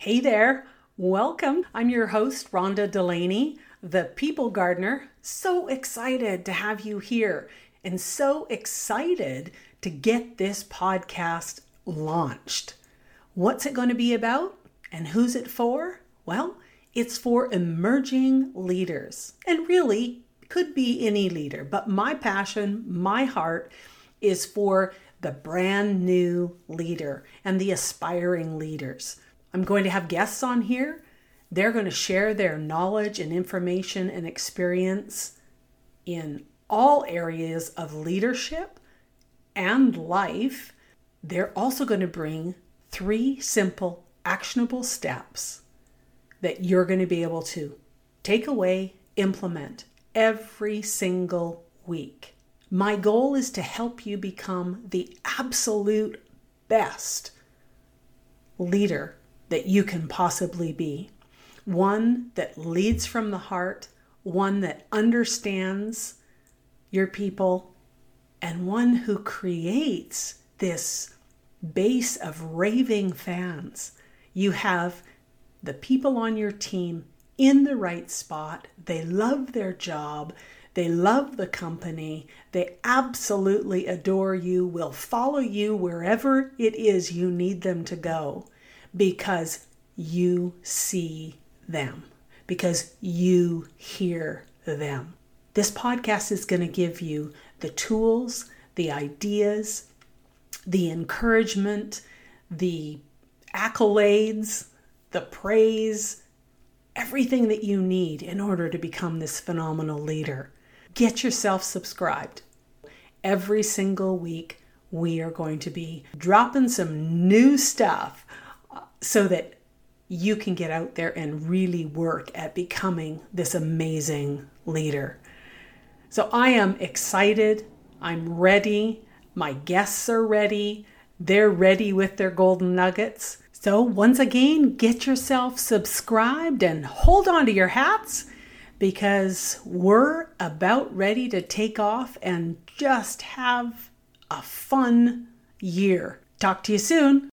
Hey there, welcome. I'm your host, Rhonda Delaney, the People Gardener. So excited to have you here and so excited to get this podcast launched. What's it going to be about and who's it for? Well, it's for emerging leaders and really could be any leader, but my passion, my heart is for the brand new leader and the aspiring leaders. I'm going to have guests on here. They're going to share their knowledge and information and experience in all areas of leadership and life. They're also going to bring three simple, actionable steps that you're going to be able to take away, implement every single week. My goal is to help you become the absolute best leader that you can possibly be. One that leads from the heart, one that understands your people, and one who creates this base of raving fans. You have the people on your team in the right spot. They love their job. They love the company. They absolutely adore you, will follow you wherever it is you need them to go because you see them, because you hear them. This podcast is going to give you the tools, the ideas, the encouragement, the accolades, the praise, everything that you need in order to become this phenomenal leader. Get yourself subscribed. Every single week, we are going to be dropping some new stuff so that you can get out there and really work at becoming this amazing leader. So I am excited. I'm ready. My guests are ready. They're ready with their golden nuggets. So, once again, get yourself subscribed and hold on to your hats because we're about ready to take off and just have a fun year. Talk to you soon.